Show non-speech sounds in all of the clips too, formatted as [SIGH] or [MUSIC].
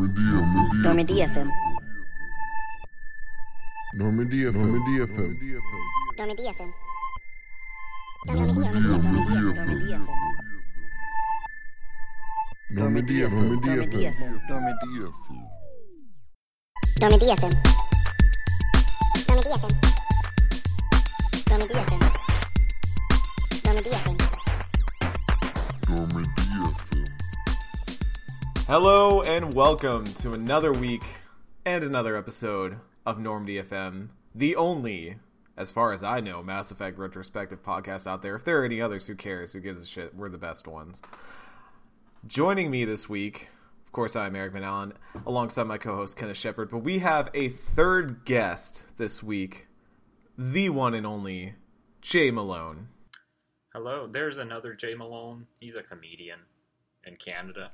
Normandy FM. Normandy FM. Normandy FM. Normandy FM. Normandy FM. Normandy FM. Normandy Normandy FM. FM. Normandy FM. Normandy FM. Normandy FM. Normandy FM. Normandy FM. Normandy FM. Normandy FM. Hello and welcome to another week and another episode of Normandy FM, the only, as far as I know, Mass Effect retrospective podcast out there. If there are any others, who cares? Who gives a shit? We're the best ones. Joining me this week, of course, I'm Eric Van Allen, alongside my co-host Kenneth Shepard. But we have a third guest this week, the one and only Jay Malone. Hello, there's another Jay Malone. He's a comedian in Canada.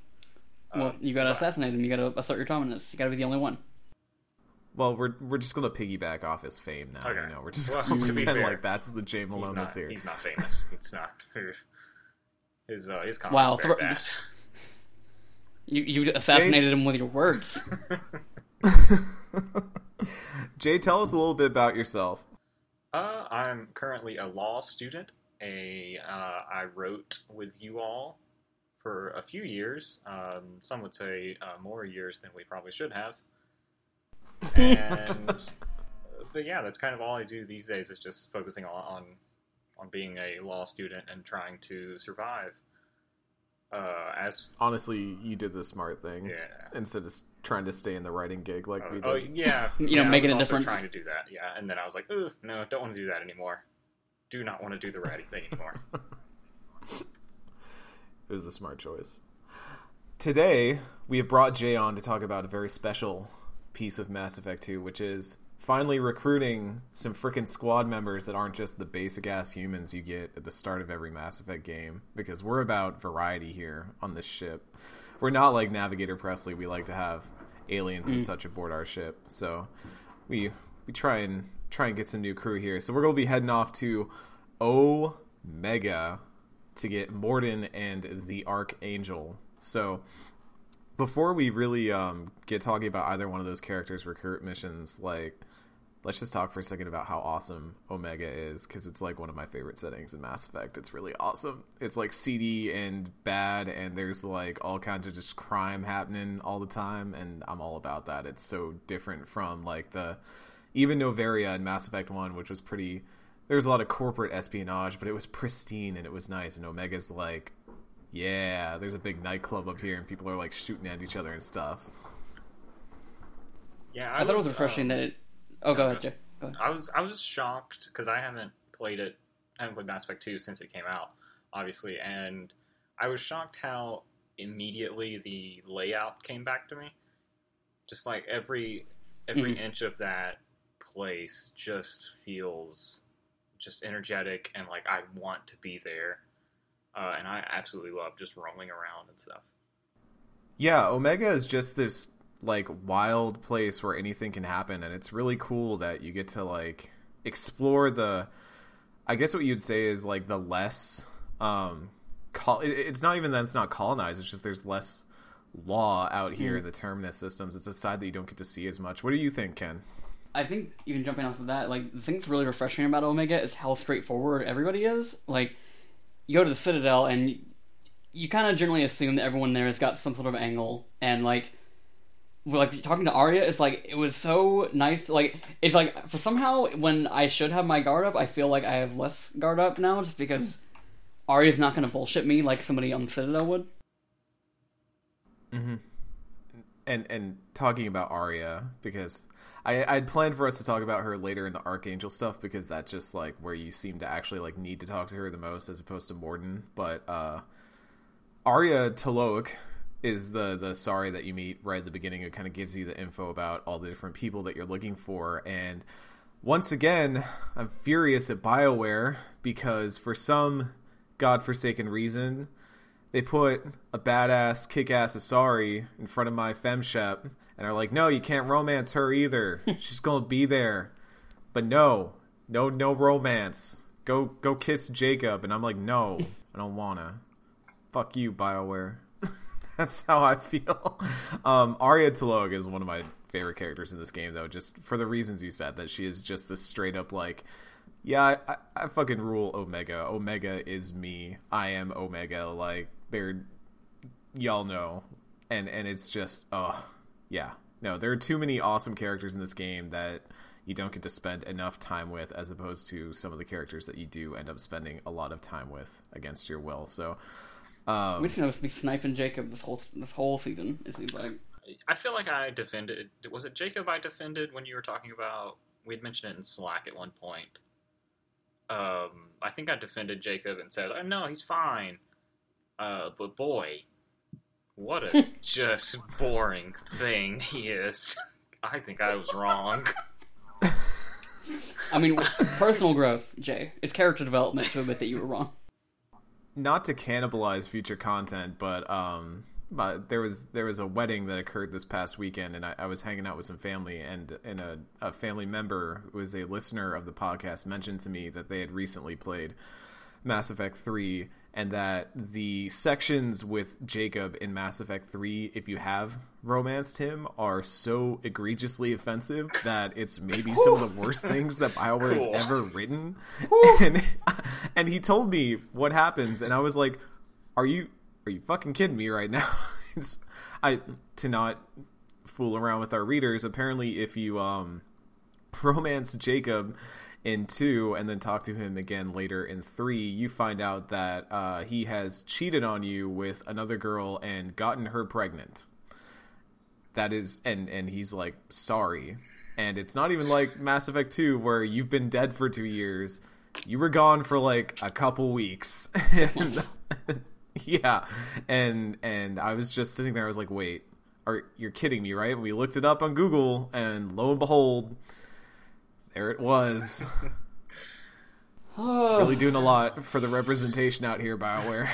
Well, you gotta but- assassinate him. You gotta assert your dominance. You gotta be the only one. Well, we're we're just gonna piggyback off his fame now. Okay. You know, we're just Well, gonna to be pretend fair, like that's the Jay He's Malone not, that's here. he's not famous. It's not. [LAUGHS] His uh, his Wow, comments very thro- bad. [LAUGHS] You you assassinated him with your words. [LAUGHS] Jay, tell us a little bit about yourself. uh, I'm currently a law student. A uh, I wrote with you all for a few years. Um, some would say uh, more years than we probably should have. [LAUGHS] And but yeah, that's kind of all I do these days is just focusing on on, on being a law student and trying to survive. Uh, as Honestly, you did the smart thing yeah. instead of s- trying to stay in the writing gig like we Oh, did. oh, yeah, [LAUGHS] You know, yeah, I making a difference. Trying to do that, yeah, and then I was like, "Ooh, no, don't want to do that anymore. Do not want to do the writing thing anymore." [LAUGHS] It was the smart choice. Today, we have brought Jay on to talk about a very special piece of Mass Effect 2, which is finally recruiting some frickin' squad members that aren't just the basic ass humans you get at the start of every Mass Effect game. Because we're about variety here on this ship. We're not like Navigator Presley. We like to have aliens and mm. such aboard our ship. So we we try and try and get some new crew here. So we're gonna be heading off to Omega to get Mordin and the Archangel. So before we really um, get talking about either one of those characters' recruit missions, like let's just talk for a second about how awesome Omega is because it's like one of my favorite settings in Mass Effect. It's really awesome. It's like seedy and bad, and there's like all kinds of just crime happening all the time, and I'm all about that. It's so different from like the even Noveria in Mass Effect One, which was pretty. There was a lot of corporate espionage, but it was pristine and it was nice. And Omega's like, yeah, there's a big nightclub up here, and people are like shooting at each other and stuff. Yeah, I, thought it was um, refreshing that it. Oh, go no, ahead, go. Jay. Go ahead. I was I was shocked because I haven't played it. I haven't played Mass Effect Two since it came out, obviously, and I was shocked how immediately the layout came back to me. Just like every every Mhm. inch of that place just feels just energetic and like I want to be there. Uh, and I absolutely love just roaming around and stuff. Yeah, Omega is just this like wild place where anything can happen, and it's really cool that you get to like explore the. I guess what you'd say is like the less. Um, col- it's not even that it's not colonized. It's just there's less law out here in the terminus systems. It's a side that you don't get to see as much. What do you think, Ken? I think even jumping off of that, like the thing that's really refreshing about Omega is how straightforward everybody is. Like you go to the Citadel and you, you kind of generally assume that everyone there has got some sort of angle, and like like talking to Aria, it's like it was so nice. Like it's like for somehow when I should have my guard up, I feel like I have less guard up now, just because Aria's not going to bullshit me like somebody on the Citadel would. Mhm and and talking about Aria because I I'd planned for us to talk about her later in the Archangel stuff because that's just like where you seem to actually like need to talk to her the most as opposed to Mordin. But uh Aria T'Loak is the the sorry that you meet right at the beginning. It kind of gives you the info about all the different people that you're looking for and once again, I'm furious at BioWare because for some godforsaken reason, they put a badass, kick-ass Asari in front of my femshep and are like, "No, you can't romance her either. [LAUGHS] She's gonna be there." But no, no, no romance. Go, go kiss Jacob, and I'm like, "No, [LAUGHS] I don't wanna." Fuck you, Bioware. [LAUGHS] That's how I feel. Um, Aria T'Loak is one of my favorite characters in this game, though, just for the reasons you said. That she is just this straight up like, yeah, I, I, I fucking rule Omega. Omega is me. I am Omega. Like they're, y'all know, and and it's just, oh, yeah. No, there are too many awesome characters in this game that you don't get to spend enough time with, as opposed to some of the characters that you do end up spending a lot of time with against your will. So. Um, We're just gonna be sniping Jacob this whole this whole season. It seems like. I feel like I defended. Was it Jacob I defended when you were talking about? We had mentioned it in Slack at one point. Um, I think I defended Jacob and said, oh, "No, he's fine." Uh, but boy, what a [LAUGHS] just boring thing he is. [LAUGHS] I think I was wrong. I mean, personal growth, Jay. It's character development to admit that you were wrong. not to cannibalize future content, but um, but there was there was a wedding that occurred this past weekend, and I, I was hanging out with some family, and and a, a family member who is a listener of the podcast mentioned to me that they had recently played Mass Effect Three, and that the sections with Jacob in Mass Effect Three, if you have romanced him, are so egregiously offensive that it's maybe some of the worst [LAUGHS] things that Bioware has ever written. and [LAUGHS] and he told me what happens, and I was like, "Are you are you fucking kidding me right now?" [LAUGHS] it's I to not fool around with our readers. Apparently, if you um romance Jacob in two and then talk to him again later in three, you find out that uh, he has cheated on you with another girl and gotten her pregnant. That is, and and he's like sorry, and it's not even like Mass Effect two where you've been dead for two years. You were gone for like a couple weeks. [LAUGHS] And- [LAUGHS] yeah, and and I was just sitting there. I was like, wait, are you're kidding me, right? We looked it up on Google, and lo and behold, there it was. [LAUGHS] really [SIGHS] doing a lot for the representation out here, Bioware.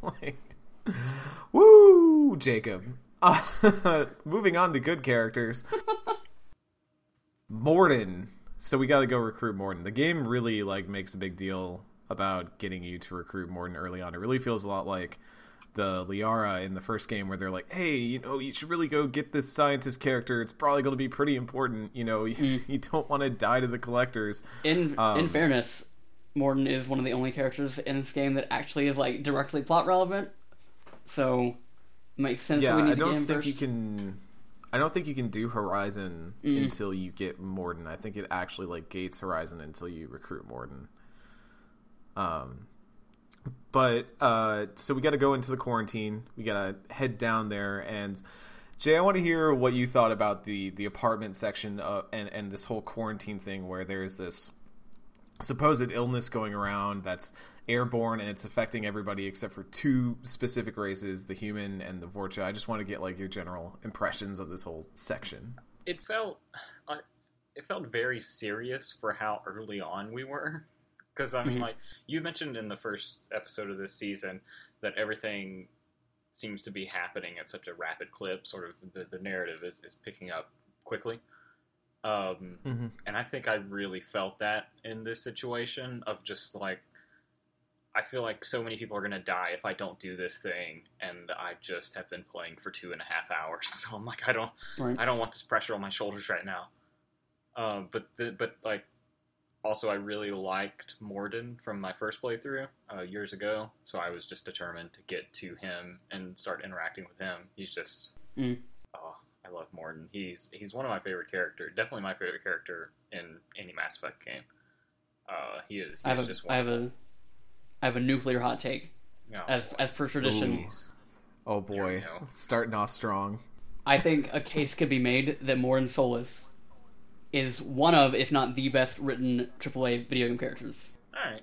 like, [LAUGHS] [LAUGHS] woo, Jacob. Uh, moving on to good characters. Mordin. So we got to go recruit Mordin. The game really like makes a big deal about getting you to recruit Mordin early on. It really feels a lot like the Liara in the first game where they're like, "Hey, you know, you should really go get this scientist character. It's probably going to be pretty important. You know, [LAUGHS] you, you don't want to die to the collectors." In Um, in fairness, Mordin is one of the only characters in this game that actually is like directly plot relevant. So makes sense yeah, that we need I don't him think first. you can. I don't think you can do Horizon Mm. until you get Mordin. I think it actually like gates Horizon until you recruit Mordin. Um, but uh, so we got to go into the quarantine. We got to head down there, and Jay, I want to hear what you thought about the the apartment section and and this whole quarantine thing where there's this supposed illness going around that's airborne and it's affecting everybody except for two specific races, the human and the Vorcha. I just want to get like your general impressions of this whole section. It felt, uh, it felt very serious for how early on we were. Because I mean, Mhm. like you mentioned in the first episode of this season, that everything seems to be happening at such a rapid clip. Sort of the, the narrative is, is picking up quickly. Um, Mm-hmm. and I think I really felt that in this situation of just like I feel like so many people are gonna die if I don't do this thing, and I just have been playing for two and a half hours. [LAUGHS] So I'm like, I don't, Right. I don't want this pressure on my shoulders right now. Um, but the, but like, also I really liked Mordin from my first playthrough uh, years ago. So I was just determined to get to him and start interacting with him. He's just, Mm. oh, I love Mordin. He's he's one of my favorite characters. Definitely my favorite character in any Mass Effect game. Uh, he is. I have he's a just I have a I have a nuclear hot take. Yeah. As as per tradition, Oh boy, starting off strong. I think a case could be made that Mordin Solus is one of, if not the best written AAA video game characters. All right.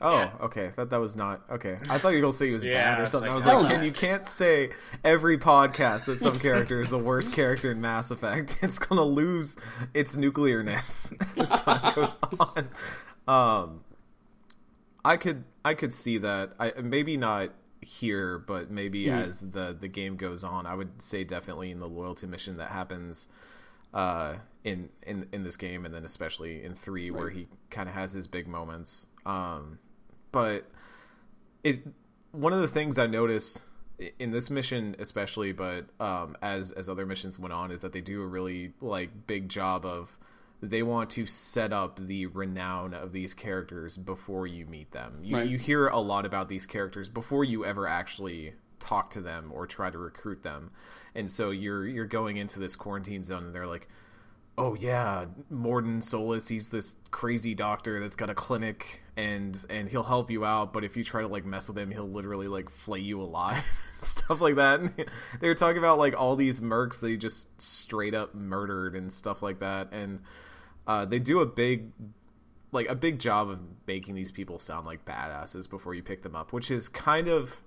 Oh, Yeah. okay. That that was not okay. I thought you were gonna say he was Yeah, bad or it's something. I like- was Hell like, no. You can't say every podcast that some character is the worst character in Mass Effect. [LAUGHS] It's gonna lose its nuclearness [LAUGHS] as time [LAUGHS] goes on. Um, I could I could see that. I maybe not here, but maybe Hmm. as the the game goes on, I would say definitely in the loyalty mission that happens uh, in in in this game, and then especially in three, where he kind of has his big moments. Um, but it one of the things I noticed in this mission especially, but um, as as other missions went on, is that they do a really like big job of they want to set up the renown of these characters before you meet them. You, Right. you hear a lot about these characters before you ever actually talk to them or try to recruit them, and so you're you're going into this quarantine zone, and they're like, oh yeah, Mordin Solus, he's this crazy doctor that's got a clinic and and he'll help you out, but if you try to like mess with him, he'll literally like flay you alive. [LAUGHS] stuff like that. And [LAUGHS] they were talking about like all these mercs that he just straight up murdered and stuff like that. And uh, they do a big like a big job of making these people sound like badasses before you pick them up, which is kind of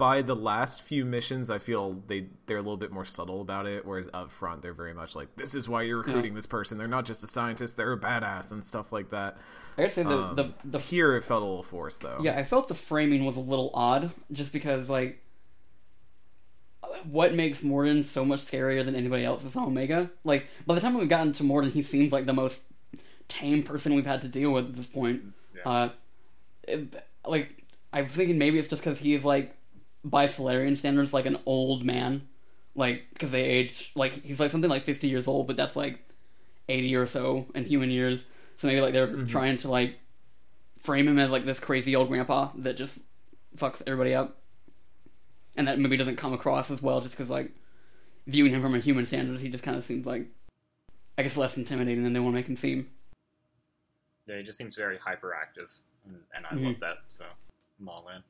by the last few missions, I feel they they're a little bit more subtle about it. Whereas up front, they're very much like, "This is why you're recruiting this person. They're not just a scientist; they're a badass and stuff like that." I gotta say the Um, the the Here, it felt a little forced, though. Yeah, I felt the framing was a little odd, just because like, what makes Mordin so much scarier than anybody else is Omega. Like by the time we've gotten to Mordin, he seems like the most tame person we've had to deal with at this point. Yeah. Uh, it- like I was thinking maybe it's just because he's like by Salarian standards like an old man, like because they age like he's like something like fifty years old, but that's like eighty or so in human years. So maybe like they're trying to like frame him as like this crazy old grandpa that just fucks everybody up, and that maybe doesn't come across as well just because like viewing him from a human standards, he just kind of seems like I guess less intimidating than they want to make him seem. Yeah, he just seems very hyperactive, and, and I Mhm. love that. So I'm all in.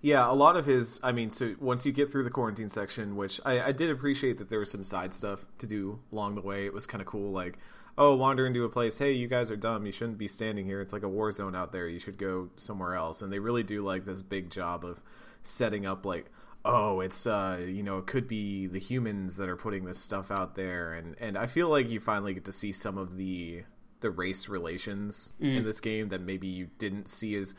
Yeah, a lot of his. I mean, so once you get through the quarantine section, which I, I did appreciate that there was some side stuff to do along the way. It was kind of cool, like, oh, wander into a place. Hey, you guys are dumb. You shouldn't be standing here. It's like a war zone out there. You should go somewhere else. And they really do like this big job of setting up, like, oh, it's uh, you know, it could be the humans that are putting this stuff out there. And and I feel like you finally get to see some of the the race relations in this game that maybe you didn't see as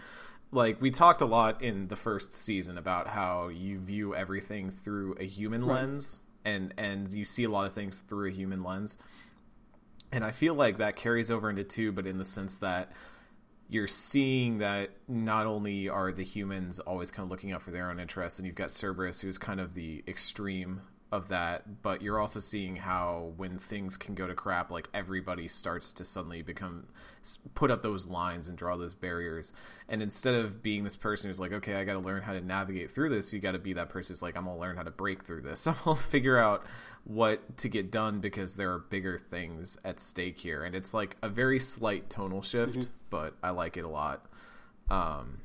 like we talked a lot in the first season about how you view everything through a human lens and and you see a lot of things through a human lens. And i feel like that carries over into two but in the sense that you're seeing that not only are the humans always kind of looking out for their own interests and you've got cerberus who's kind of the extreme of that but you're also seeing how when things can go to crap like everybody starts to suddenly become put up those lines and draw those barriers. And instead of being this person who's like okay i got to learn how to navigate through this you got to be that person who's like i'm gonna learn how to break through this. [LAUGHS] I'm gonna figure out what to get done because there are bigger things at stake here. And it's like a very slight tonal shift but i like it a lot. Um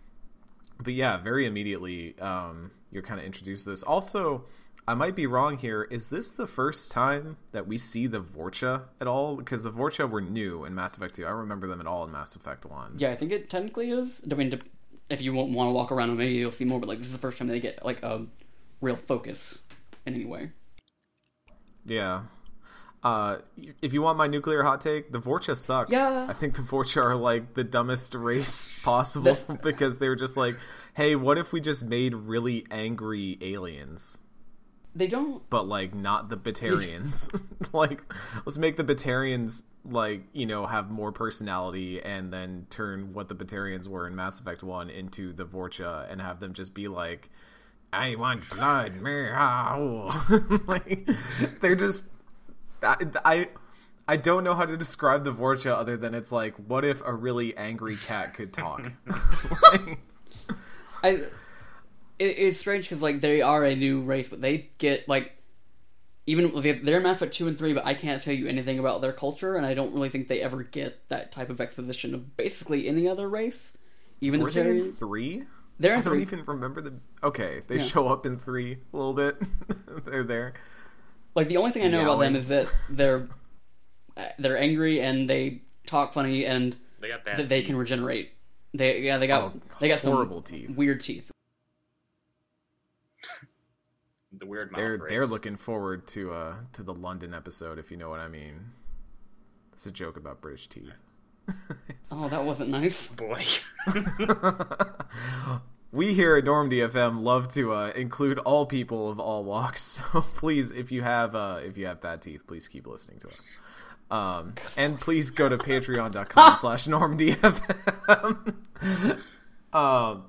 but yeah, very immediately, um, you're kind of introduced to this. Also, I might be wrong here. Is this the first time that we see the Vorcha at all? Because the Vorcha were new in Mass Effect 2. I remember them at all in Mass Effect 1. Yeah, I think it technically is. I mean, if you want to walk around, maybe you'll see more. But like, this is the first time they get like a real focus in any way. Yeah. Uh, if you want my nuclear hot take, the Vorcha suck. Yeah. I think the Vorcha are like the dumbest [LAUGHS] race [LAUGHS] possible [LAUGHS] because they're just like, hey, what if we just made really angry aliens? They don't. but like not the Batarians. [LAUGHS] [LAUGHS] like let's make the Batarians like, you know, have more personality and then turn what the Batarians were in Mass Effect 1 into the Vorcha and have them just be like I want blood, meow. [LAUGHS] like they're just I, I I don't know how to describe the Vorcha other than it's like what if a really angry cat could talk? Like, I. It, it's strange because like they are a new race, but they get like even they- they're in Mass Effect two and three, but I can't tell you anything about their culture, and I don't really think they ever get that type of exposition of basically any other race. Even the were they in 3? They're in I don't even remember the. Okay, they Yeah. show up in three a little bit. [LAUGHS] They're there. Like the only thing I know about them is that [LAUGHS] they're they're angry and they talk funny and They got bad. that they teeth. can regenerate. They yeah they got Oh, they got horrible some teeth. weird teeth. The weird mouth They're race. they're looking forward to uh to the London episode, if you know what I mean. It's a joke about British teeth. [LAUGHS] Oh, that wasn't nice. boy. [LAUGHS] [LAUGHS] we here at Norm DFM love to uh, include all people of all walks. So please, if you have uh, if you have bad teeth, please keep listening to us. Um, and please go to patreon.com slash normdfm. um,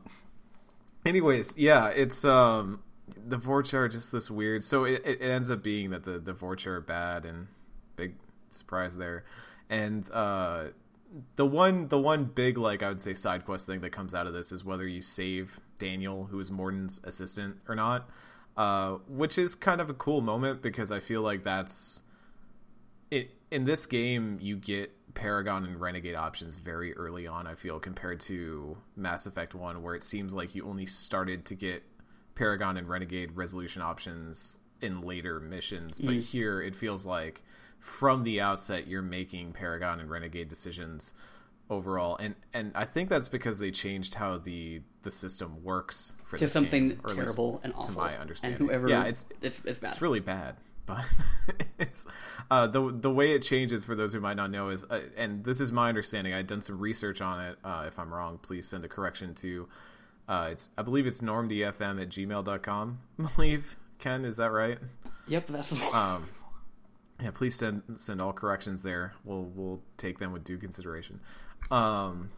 Anyways, yeah, it's um the Vorcha are just this weird. So it, it ends up being that the the Vorcha are bad and big surprise there, and uh the one the one big like I would say side quest thing that comes out of this is whether you save Daniel, who is Mordin's assistant, or not. Uh, which is kind of a cool moment because I feel like that's it in this game you get Paragon and Renegade options very early on, I feel, compared to Mass Effect 1, where it seems like you only started to get Paragon and Renegade resolution options in later missions. But here it feels like from the outset you're making Paragon and Renegade decisions overall. And and I think that's because they changed how the the system works for to something game, or at least terrible and awful. To my understanding. And whoever, yeah, it's it's it's bad. it's really bad [LAUGHS] but it's uh, the the way it changes for those who might not know is uh, and this is my understanding i've done some research on it uh, if i'm wrong please send a correction to uh, it's i believe it's normdfm at gmail.com i [LAUGHS] believe ken is that right? Yep, that's um, yeah please send send all corrections there. We'll we'll take them with due consideration. Um,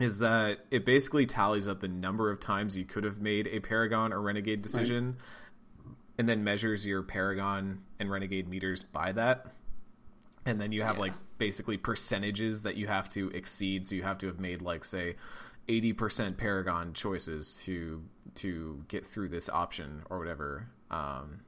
is that it basically tallies up the number of times you could have made a paragon or renegade decision and then measures your paragon and renegade meters by that. And then you have Yeah. like basically percentages that you have to exceed. So you have to have made like say 80% paragon choices to to get through this option or whatever um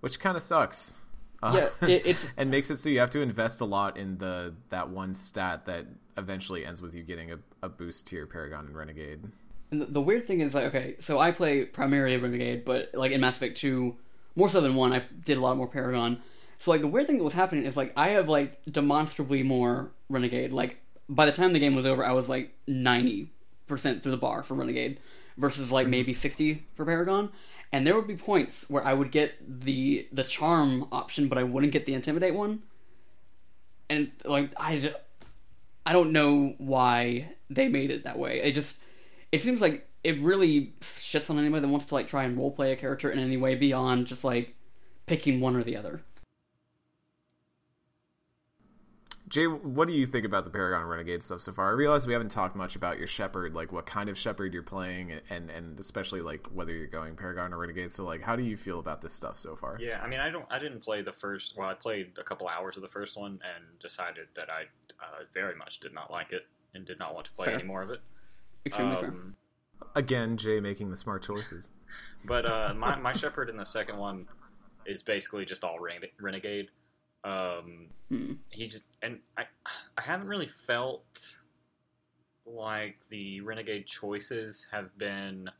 which kind of sucks Uh, Yeah, it- [LAUGHS] it's- and makes it so you have to invest a lot in the that one stat that eventually ends with you getting a, a boost to your paragon and renegade And the, the weird thing is like, okay, so I play primarily Renegade, but like in Mass Effect Two, more so than one, I did a lot more Paragon. So like the weird thing that was happening is like I have like demonstrably more Renegade. Like by the time the game was over, I was like ninety percent through the bar for Renegade, versus like mm-hmm. maybe sixty for Paragon. And there would be points where I would get the the Charm option, but I wouldn't get the Intimidate one. And like I, ju- I don't know why they made it that way. It just it seems like it really shits on anybody that wants to like try and roleplay a character in any way beyond just like picking one or the other. Jay, what do you think about the Paragon Renegade stuff so far? I realize we haven't talked much about your Shepard, like what kind of Shepard you're playing, and and especially like whether you're going Paragon or Renegade. So like, how do you feel about this stuff so far? Yeah, I mean, I don't, I didn't play the first. Well, I played a couple hours of the first one and decided that I uh, very much did not like it and did not want to play Fair. any more of it. Extremely fair. Um, Again, Jay making the smart choices. But uh, my my Shepard in the second one is basically just all rene- renegade. Um, Hmm. he just and I I haven't really felt like the renegade choices have been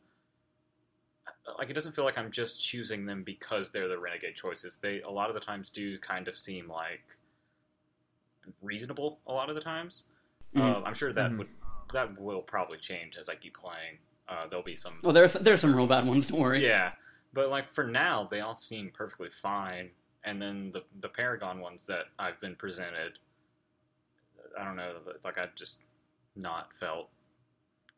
like it doesn't feel like I'm just choosing them because they're the renegade choices. They a lot of the times do kind of seem like reasonable. A lot of the times, Mhm. uh, I'm sure that Mhm. would that will probably change as I keep playing. Uh, there'll be some Well, there's there's some real bad ones. Don't worry. yeah, but like for now, they all seem perfectly fine. And then the the Paragon ones that I've been presented, I don't know, like I've just not felt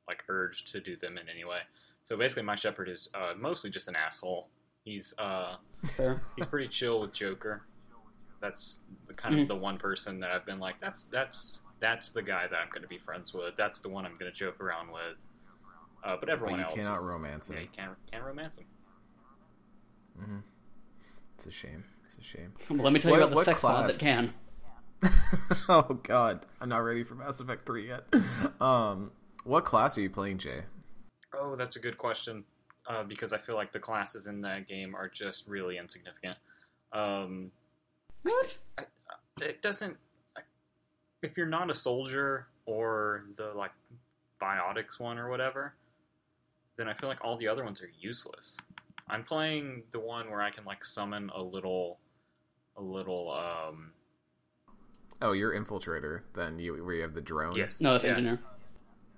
like urged to do them in any way. So basically, my Shepard is uh, mostly just an asshole. He's uh, he's pretty chill with Joker. That's the kind Mhm. of the one person that I've been like, that's that's that's the guy that I'm going to be friends with. That's the one I'm going to joke around with. Uh, but everyone you else cannot is- romance him. Yeah, you can't can't romance him. hmm It's a shame. It's a shame. Well, [LAUGHS] let me tell you What- about the what sex pod class? that can. [LAUGHS] oh God, I'm not ready for Mass Effect Three yet. [LAUGHS] Um, what class are you playing, Jay? Oh, that's a good question. Uh, because I feel like the classes in that game are just really insignificant. Um, What? it doesn't. If you're not a soldier or the like biotics one or whatever, then I feel like all the other ones are useless. I'm playing the one where I can like summon a little, a little. um Oh, you're infiltrator. Then you where you have the drone. Yes. No, that's yeah. engineer.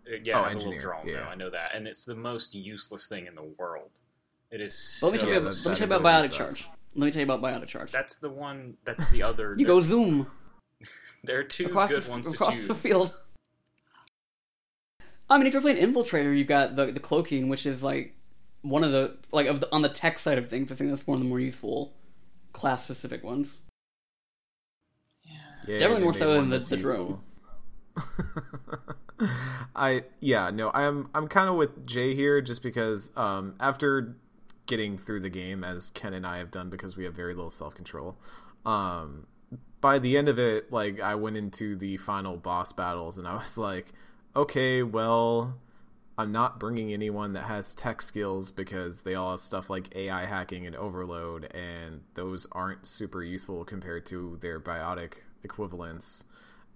Uh, Yeah, Oh, I a engineer, drone. yeah. though, I know that, and it's the most useless thing in the world. It is. Let me so tell you. Yeah, About, let me tell you about ability biotic sucks. charge. Let me tell you about biotic charge. That's the one. That's the other. you go zoom [LAUGHS] There are two across, good the, ones across choose. the field. I mean, if you're playing infiltrator, you've got the the cloaking, which is like one of the like of the, on the tech side of things. I think that's one of the more useful class specific ones. Yeah, Definitely more so than the- that's the useful. drone. [LAUGHS] I yeah no I'm I'm kind of with Jay here just because um after getting through the game as Ken and I have done because we have very little self control um by the end of it like I went into the final boss battles and I was like okay well I'm not bringing anyone that has tech skills because they all have stuff like AI hacking and overload and those aren't super useful compared to their biotic equivalents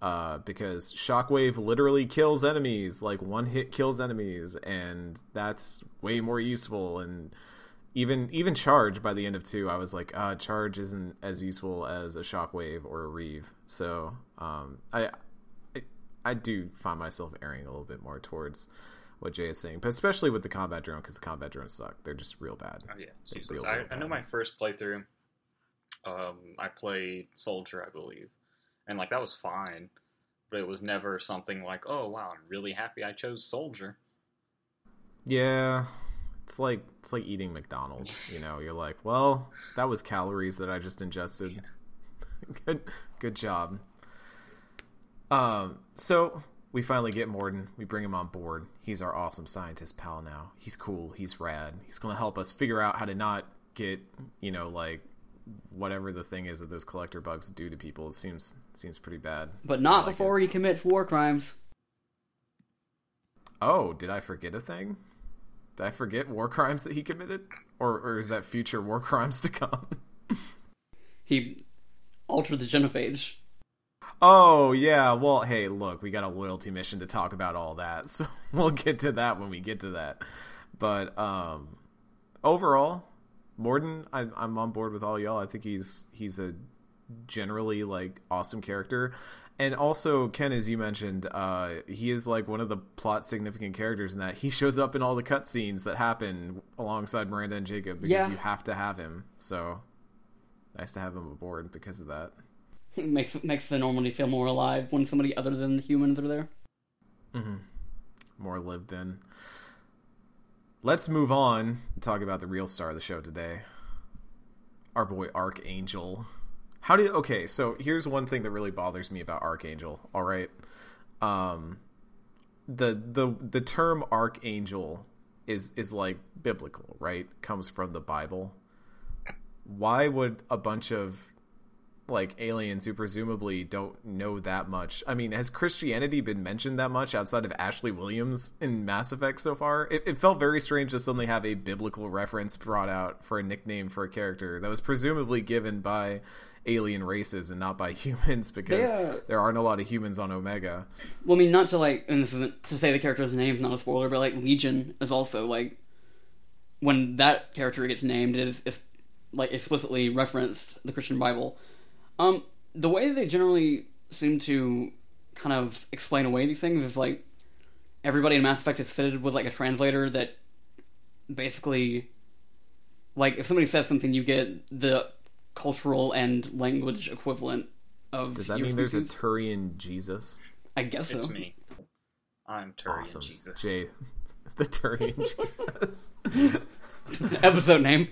uh, because Shockwave literally kills enemies, like one hit kills enemies, and that's way more useful. And even even Charge by the end of two, I was like, uh, Charge isn't as useful as a Shockwave or a Reave. So um, I, I I do find myself erring a little bit more towards what Jay is saying, but especially with the combat drone because the combat drones suck. They're just real bad. Oh, yeah, real, I, real I know my first playthrough. Um, I played Soldier, I believe, and like that was fine, but it was never something like, oh wow, I'm really happy I chose Soldier. Yeah, it's like it's like eating McDonald's. [LAUGHS] You know, you're like, well, that was calories that I just ingested. [LAUGHS] good, good job. Um, so we finally get Mordin. We bring him on board. He's our awesome scientist pal now. He's cool. He's rad. He's gonna help us figure out how to not get, you know, like whatever the thing is that those collector bugs do to people. It seems seems pretty bad. But not like before he commits war crimes. Oh, did I forget a thing? Did I forget war crimes that he committed, or or is that future war crimes to come? [LAUGHS] He altered the genophage. Oh yeah, well hey, look, we got a loyalty mission to talk about all that, [LAUGHS] so we'll get to that when we get to that. But um, overall, Mordin, I, I'm on board with all y'all. I think he's he's a generally like awesome character, and also Ken, as you mentioned, uh, he is like one of the plot significant characters in that he [LAUGHS] shows up in all the cutscenes that happen alongside Miranda and Jacob because Yeah. you have to have him. So nice to have him aboard because of that. Makes makes the Normandy feel more alive when somebody other than the humans are there. more lived in. Let's move on and talk about the real star of the show today. Our boy Archangel. How do you, okay, so here's one thing that really bothers me about Archangel, all right? Um the the the term archangel is is like biblical, right? Comes from the Bible. Why would a bunch of like aliens who presumably don't know that much. I mean, has Christianity been mentioned that much outside of Ashley Williams in Mass Effect so far? It, it felt very strange to suddenly have a biblical reference brought out for a nickname for a character that was presumably given by alien races and not by [LAUGHS] humans because They, uh, there aren't a lot of humans on Omega. Well, I mean, not to like, and this isn't to say the character's name, is not a spoiler, but like Legion is also like when that character gets named, it is, is like explicitly referenced the Christian Bible. Um, the way they generally seem to kind of explain away these things is like everybody in Mass Effect is fitted with like a translator that basically, like, if somebody says something, you get the cultural and language equivalent of. Does that your mean there's a. Turian Jesus? I guess so. It's me. I'm Turian Awesome. Jesus. Jay, [LAUGHS] the Turian [LAUGHS] Jesus. Episode name.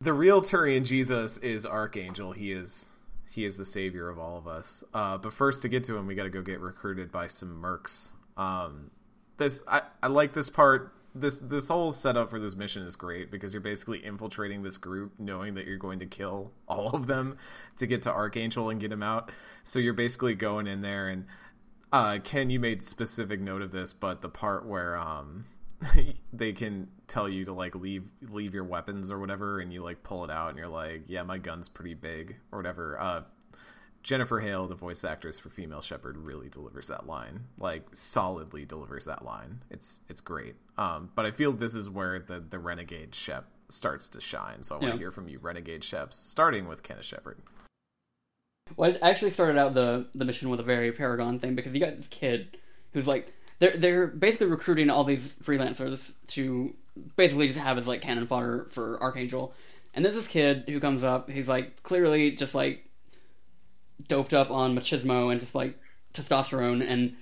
the real Turian Jesus is Archangel. He is he is the savior of all of us. Uh, but first, to get to him, we got to go get recruited by some mercs. Um, this I, I like this part. This this whole setup for this mission is great because you're basically infiltrating this group, knowing that you're going to kill all of them to get to Archangel and get him out. So you're basically going in there and uh, Ken, you made specific note of this, but the part where um, [LAUGHS] they can tell you to like leave leave your weapons or whatever, and you like pull it out, and you're like, "Yeah, my gun's pretty big" or whatever. Uh, Jennifer Hale, the voice actress for Female Shepard, really delivers that line. Like solidly delivers that line. It's it's great. Um, but I feel this is where the the Renegade Shep starts to shine. So I want to hear from you, Renegade Sheps, starting with Kenneth Shepard. Well, I actually started out the the mission with a very Paragon thing because you got this kid who's like they're they're basically recruiting all these freelancers to basically just have as like cannon fodder for Archangel, and there's this kid who comes up. He's like clearly just like doped up on machismo and just like testosterone and.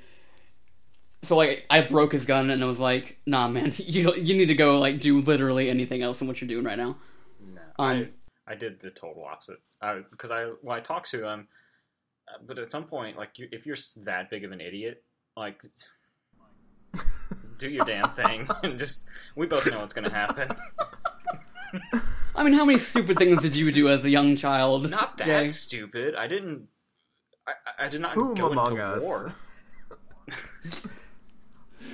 So like I broke his gun and I was like, "Nah, man, [LAUGHS] you you need to go like do literally anything else than what you're doing right now." No, Um, I, I did the total opposite. Because I when I talked to him, but at some point, like you, if you're that big of an idiot, like do your damn thing [LAUGHS] and just we both know what's gonna happen. [LAUGHS] I mean, how many stupid things did you do as a young child? Not that Jay? stupid. I didn't. I, I did not Whom go among into us? war. [LAUGHS]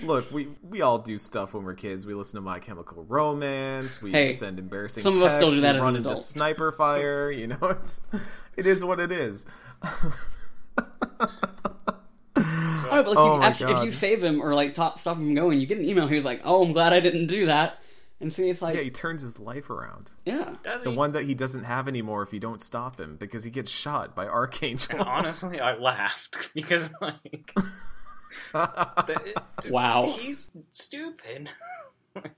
Look, we we all do stuff when we're kids. We listen to My Chemical Romance. We Hey, send embarrassing. some of us still texts, do that we as run an into sniper fire. You know, it's it is what it is. Oh, but like, Oh you, after, if you save him or like top, stop him from going, you get an email. He's like, "Oh, I'm glad I didn't do that." And see, it's like, yeah, yeah, he turns his life around. Does The he? one that he doesn't have anymore if you don't stop him because he gets shot by Archangel. And honestly, I laughed [LAUGHS] because like [LAUGHS] that- [LAUGHS] Wow. he's stupid. I.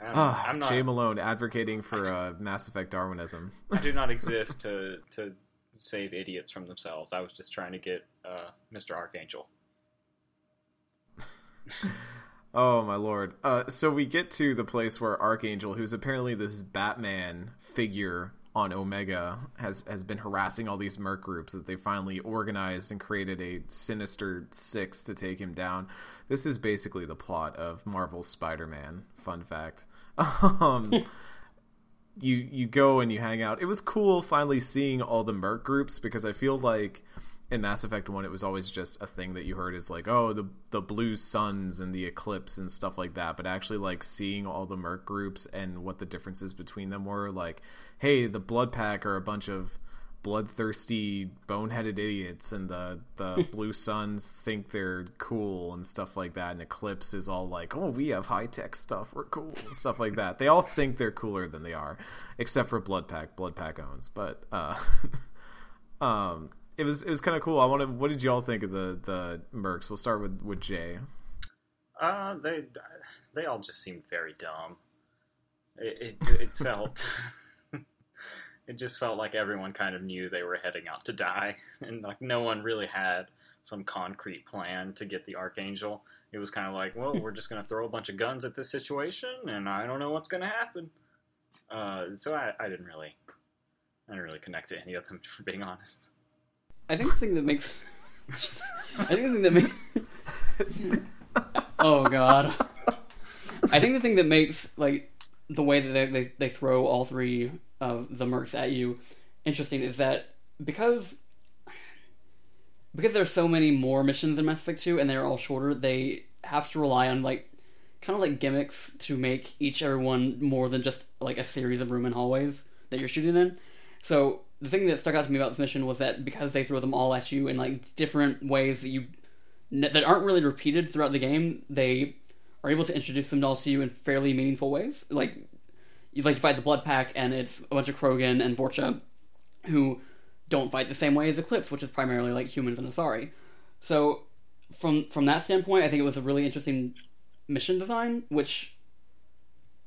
Ah, I'm not. Jay Malone advocating for uh, Mass Effect Darwinism. I do not exist to to save idiots from themselves. I was just trying to get uh, Mr. Archangel. [LAUGHS] Oh my lord! Uh, so we get to the place where Archangel, who's apparently this Batman figure on Omega, has has been harassing all these merc groups that they finally organized and created a Sinister Six to take him down. This is basically the plot of Marvel's Spider-Man. Fun fact. [LAUGHS] Um, [LAUGHS] you you go and you hang out. It was cool finally seeing all the merc groups because I feel like in Mass Effect One it was always just a thing that you heard is like oh the the blue suns and the eclipse and stuff like that. But actually like seeing all the merc groups and what the differences between them were like hey the Blood Pack are a bunch of bloodthirsty boneheaded idiots and the the [LAUGHS] blue suns think they're cool and stuff like that and eclipse is all like oh we have high-tech stuff. We're cool and stuff like that. They all think they're cooler than they are except for blood pack. Blood pack owns. But uh [LAUGHS] um it was it was kind of cool. I want to what did y'all think of the the mercs? We'll start with with jay. Uh, they they all just seemed very dumb. It it, it felt [LAUGHS] it just felt like everyone kind of knew they were heading out to die, [LAUGHS] and like no one really had some concrete plan to get the archangel. It was kind of like, well, we're just gonna throw a bunch of guns at this situation, and I don't know what's gonna happen. Uh, so I, I didn't really, I didn't really connect to any of them, [LAUGHS] for being honest. I think the thing that makes, [LAUGHS] I think the thing that makes, oh god, I think the thing that makes like the way that they, they they throw all three of the mercs at you interesting is that because because there's so many more missions in Mass Effect 2 and they're all shorter, they have to rely on like kind of like gimmicks to make each everyone more than just like a series of room and hallways that you're shooting in. So the thing that stuck out to me about this mission was that because they throw them all at you in like different ways that you that aren't really repeated throughout the game, they are able to introduce them all to you in fairly meaningful ways. Like you like you fight the Blood Pack and it's a bunch of Krogan and Vorcha who don't fight the same way as Eclipse, which is primarily like humans and Asari. So from from that standpoint, I think it was a really interesting mission design, which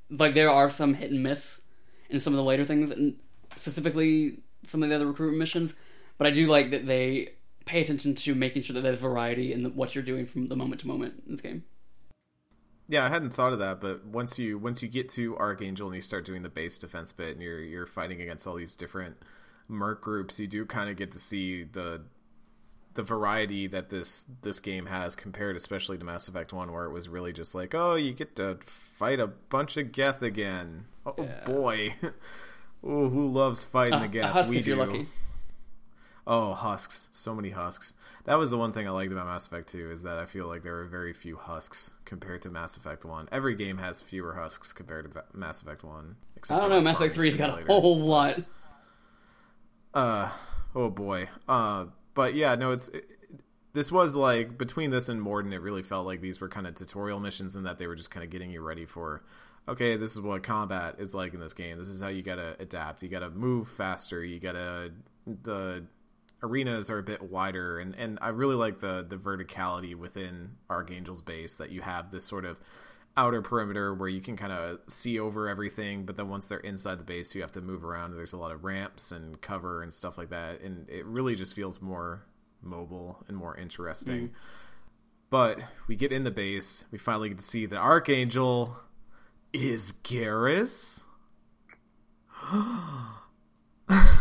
like there are some hit and miss in some of the later things, and specifically some of the other recruitment missions. But I do like that they pay attention to making sure that there's variety in the, what you're doing from the moment to moment in this game. Yeah, I hadn't thought of that, but once you once you get to Archangel and you start doing the base defense bit and you're you're fighting against all these different merc groups, you do kind of get to see the the variety that this this game has compared especially to Mass Effect 1 where it was really just like, "Oh, you get to fight a bunch of Geth again." Oh Yeah. boy. [LAUGHS] oh, who loves fighting Uh, the a Geth? husk we if you're do. lucky. Oh, husks. So many husks. That was the one thing I liked about Mass Effect 2 is that I feel like there are very few husks compared to Mass Effect 1. Every game has fewer husks compared to Mass Effect 1. except I don't know, Mass Effect 3's got a whole lot. Uh, oh boy. Uh, but yeah, no, it's it, this was like between this and Mordin, it really felt like these were kind of tutorial missions and that they were just kind of getting you ready for. Okay, this is what combat is like in this game. This is how you gotta adapt. You gotta move faster. You gotta the arenas are a bit wider, and and I really like the the verticality within Archangel's base that you have this sort of outer perimeter where you can kind of see over everything but then once they're inside the base you have to move around there's a lot of ramps and cover and stuff like that and it really just feels more mobile and more interesting mm. but we get in the base we finally get to see that archangel is Garrus. [GASPS] [LAUGHS]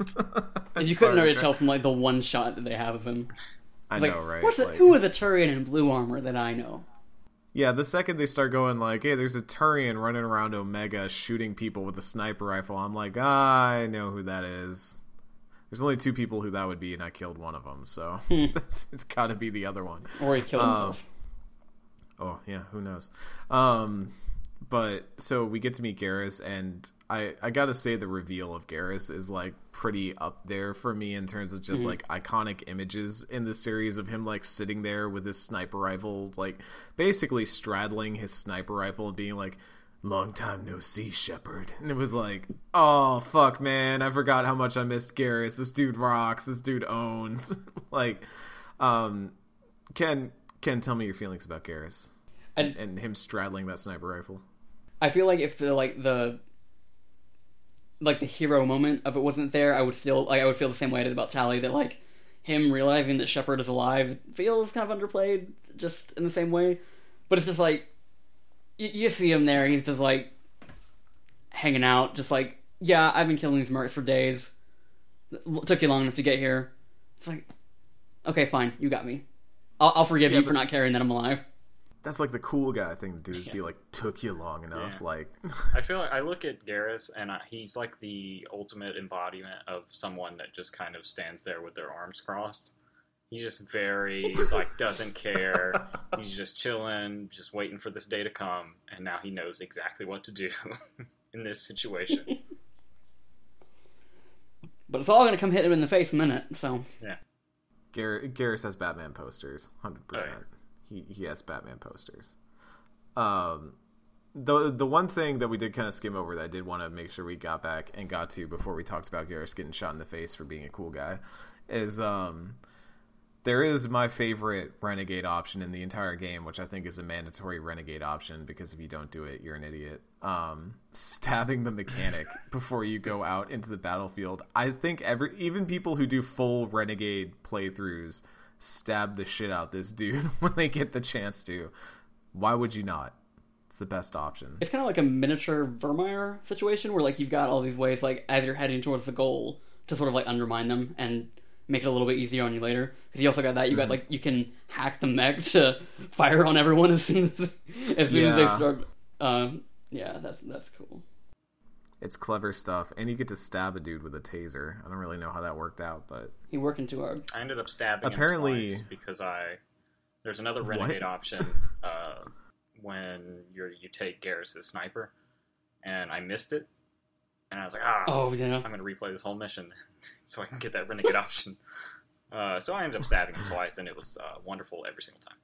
[LAUGHS] you couldn't already tell from like the one shot that they have of him. I like, know, right? What's a, who is a Turian in blue armor that I know? Yeah, the second they start going like, "Hey, there's a Turian running around Omega shooting people with a sniper rifle," I'm like, ah, "I know who that is." There's only two people who that would be, and I killed one of them, so [LAUGHS] it's, it's got to be the other one. Or he killed Um, himself. Oh yeah, who knows? Um, but so we get to meet Garrus, and I I gotta say the reveal of Garrus is like pretty up there for me in terms of just like iconic images in the series of him like sitting there with his sniper rifle, like basically straddling his sniper rifle and being like. Long time no see, Shepard. And it was like, oh fuck, man, I forgot how much I missed Garrus. This dude rocks. This dude owns. [LAUGHS] like, um, Ken, Ken, tell me your feelings about Garrus I, and him straddling that sniper rifle. I feel like if the like the like the hero moment of it wasn't there, I would still like I would feel the same way I did about Tali that like him realizing that Shepard is alive feels kind of underplayed just in the same way. But it's just like you, you see him there, he's just like hanging out, just like yeah, I've been killing these mercs for days. L- took you long enough to get here. It's like okay, fine, you got me. I'll, I'll forgive Yeah, you but- for not caring that I'm alive. That's like the cool guy thing to do is Yeah. be like, took you long enough. Yeah. Like, [LAUGHS] I feel like I look at Garrus and I, he's like the ultimate embodiment of someone that just kind of stands there with their arms crossed. He's just very like doesn't care. [LAUGHS] He's just chilling, just waiting for this day to come, and now he knows exactly what to do [LAUGHS] in this situation. But it's all gonna come hit him in the face in a minute, so yeah Gar- Garrus has Batman posters, 100%. Oh, He, he has Batman posters. Um, the the one thing that we did kind of skim over that I did want to make sure we got back and got to before we talked about Garrus getting shot in the face for being a cool guy is um there is my favorite renegade option in the entire game, which I think is a mandatory renegade option because if you don't do it, you're an idiot. Um, stabbing the mechanic [LAUGHS] before you go out into the battlefield. I think every even people who do full renegade playthroughs stab the shit out this dude [LAUGHS] when they get the chance to. Why would you not? It's the best option. it's kind of like a miniature Virmire situation where like you've got all these ways like as you're heading towards the goal to sort of like undermine them and make it a little bit easier on you later. Because you also got that you got Mm-hmm. like you can hack the mech [LAUGHS] to fire on everyone as soon as as soon as they start. Um, yeah, that's that's cool. It's clever stuff, and you get to stab a dude with a taser. I don't really know how that worked out, but He working too hard. I ended up stabbing Apparently- him twice because I there's another renegade option [LAUGHS] uh, when you're you take Garrus' sniper, and I missed it, and I was like, ah, Oh yeah, I'm gonna replay this whole mission [LAUGHS] so I can get that renegade [LAUGHS] option. Uh, so I ended up stabbing him twice, and it was uh, wonderful every single time.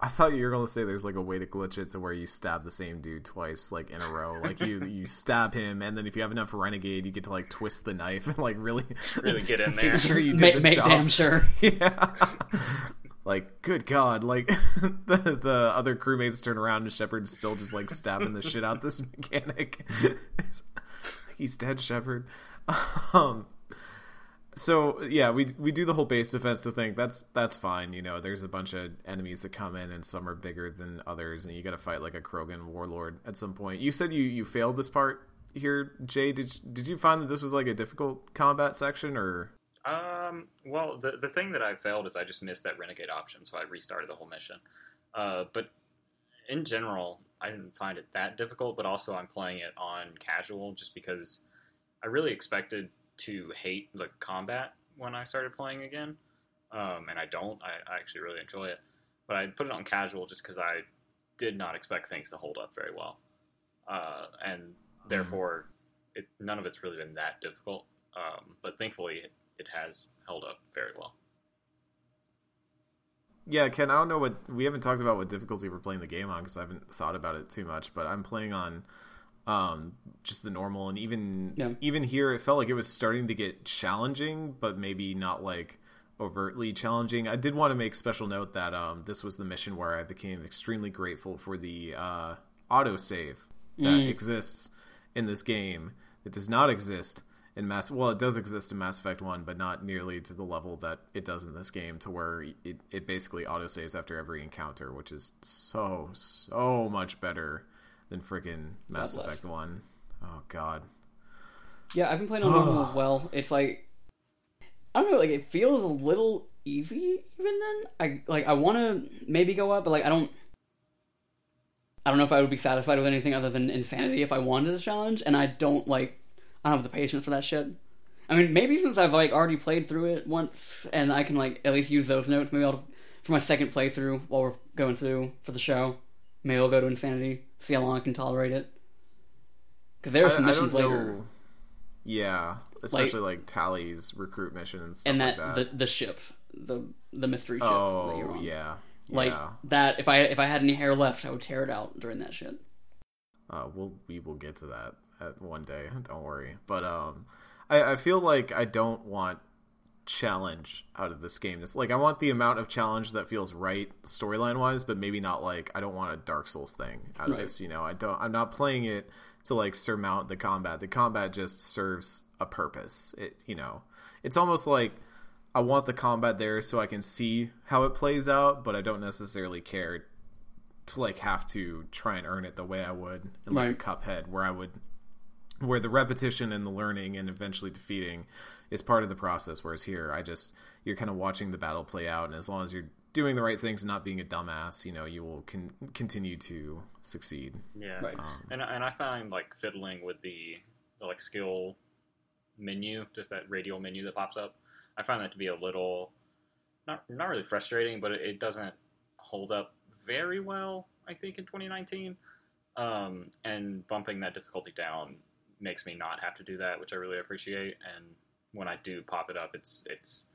I thought you were going to say there's like a way to glitch it to where you stab the same dude twice, like in a row. Like you you stab him, and then if you have enough renegade, you get to like twist the knife and like really [LAUGHS] Really get in [LAUGHS] there. Make sure you did make, the make job. damn sure. [LAUGHS] Yeah. like, good God! Like the the other crewmates turn around and Shepard's still just like stabbing the shit out this mechanic. He's dead, Shepard. Um. So yeah, we we do the whole base defensive thing. That's that's fine. You know, there's a bunch of enemies that come in, and some are bigger than others, and you got to fight like a Krogan warlord at some point. You said you you failed this part here, Jay. Did did you find that this was like a difficult combat section, or Um, well, the the thing that I failed is I just missed that renegade option, so I restarted the whole mission. Uh, but in general, I didn't find it that difficult. But also, I'm playing it on casual just because I really expected to hate the combat when I started playing again, um, and I don't. I, I actually really enjoy it. But I put it on casual just because I did not expect things to hold up very well, uh, and therefore, it, none of it's really been that difficult. Um, but thankfully, it, it has held up very well. Yeah, Ken, I don't know what we haven't talked about what difficulty we're playing the game on because I haven't thought about it too much. But I'm playing on um, just the normal, and even Yeah. even here, it felt like it was starting to get challenging, but maybe not like overtly challenging. I did want to make special note that um, this was the mission where I became extremely grateful for the uh, autosave that exists in this game that does not exist in Mass. Well, it does exist in Mass Effect One, but not nearly to the level that it does in this game, to where it, it basically autosaves after every encounter, which is so so much better than freaking Mass bless. Effect One. Oh God. Yeah, I've been playing on normal as [SIGHS] well. It's like I don't know, like it feels a little easy even then. I like I want to maybe go up, but like I don't. I don't know if I would be satisfied with anything other than insanity if I wanted a challenge, and I don't like. I don't have the patience for that shit. I mean, maybe since I've like already played through it once, and I can like at least use those notes. Maybe I'll for my second playthrough while we're going through for the show. Maybe I'll go to Infinity, see how long I can tolerate it. Because there are some I- I missions don't later. know- Yeah, especially like, Tali's recruit mission and stuff and that, like the that. the ship, the the mystery ship that you're oh on. yeah, Like yeah. that. If I if I had any hair left, I would tear it out during that shit. Uh, we'll we will get to that at one day. [LAUGHS] Don't worry. But um, I, I feel like I don't want challenge out of this game. It's like I want the amount of challenge that feels right storyline wise, but maybe not like I don't want a Dark Souls thing out of this. You know, I don't. I'm not playing it to like surmount the combat. The combat just serves a purpose. It you know, it's almost like. I want the combat there so I can see how it plays out, but I don't necessarily care to like have to try and earn it the way I would in like Right. Cuphead, where I would, where the repetition and the learning and eventually defeating is part of the process. Whereas here, I just you're kind of watching the battle play out, and as long as you're doing the right things and not being a dumbass, you know, you will con- continue to succeed. Yeah, Right. Um, and and I find like fiddling with the, the like skill menu, just that radial menu that pops up. I find that to be a little not not really frustrating, but it, it doesn't hold up very well. I think in 2019, um, and bumping that difficulty down makes me not have to do that, which I really appreciate. And when I do pop it up, it's it's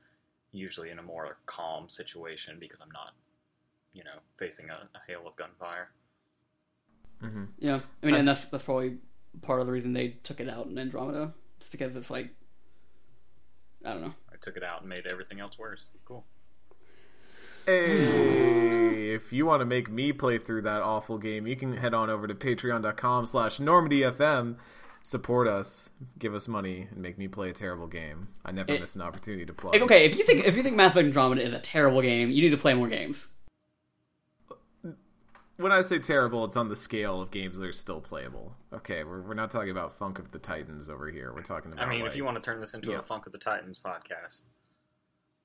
usually in a more calm situation because I'm not, you know, facing a, a hail of gunfire. mhm. Yeah, I mean, I- and that's that's probably part of the reason they took it out in Andromeda, just because it's like, I don't know. I took it out and made everything else worse. Cool. Hey, if you want to make me play through that awful game, you can head on over to patreon.com slash normandyfm. Support us, give us money, and make me play a terrible game. I never It- miss an opportunity to play. If, okay, if you think if you think Mass Effect Andromeda is a terrible game, you need to play more games. When I say terrible, it's on the scale of games that are still playable. Okay, we're, we're not talking about Funk of the Titans over here. We're talking about I mean, if you want to turn this into yeah. a Funk of the Titans podcast,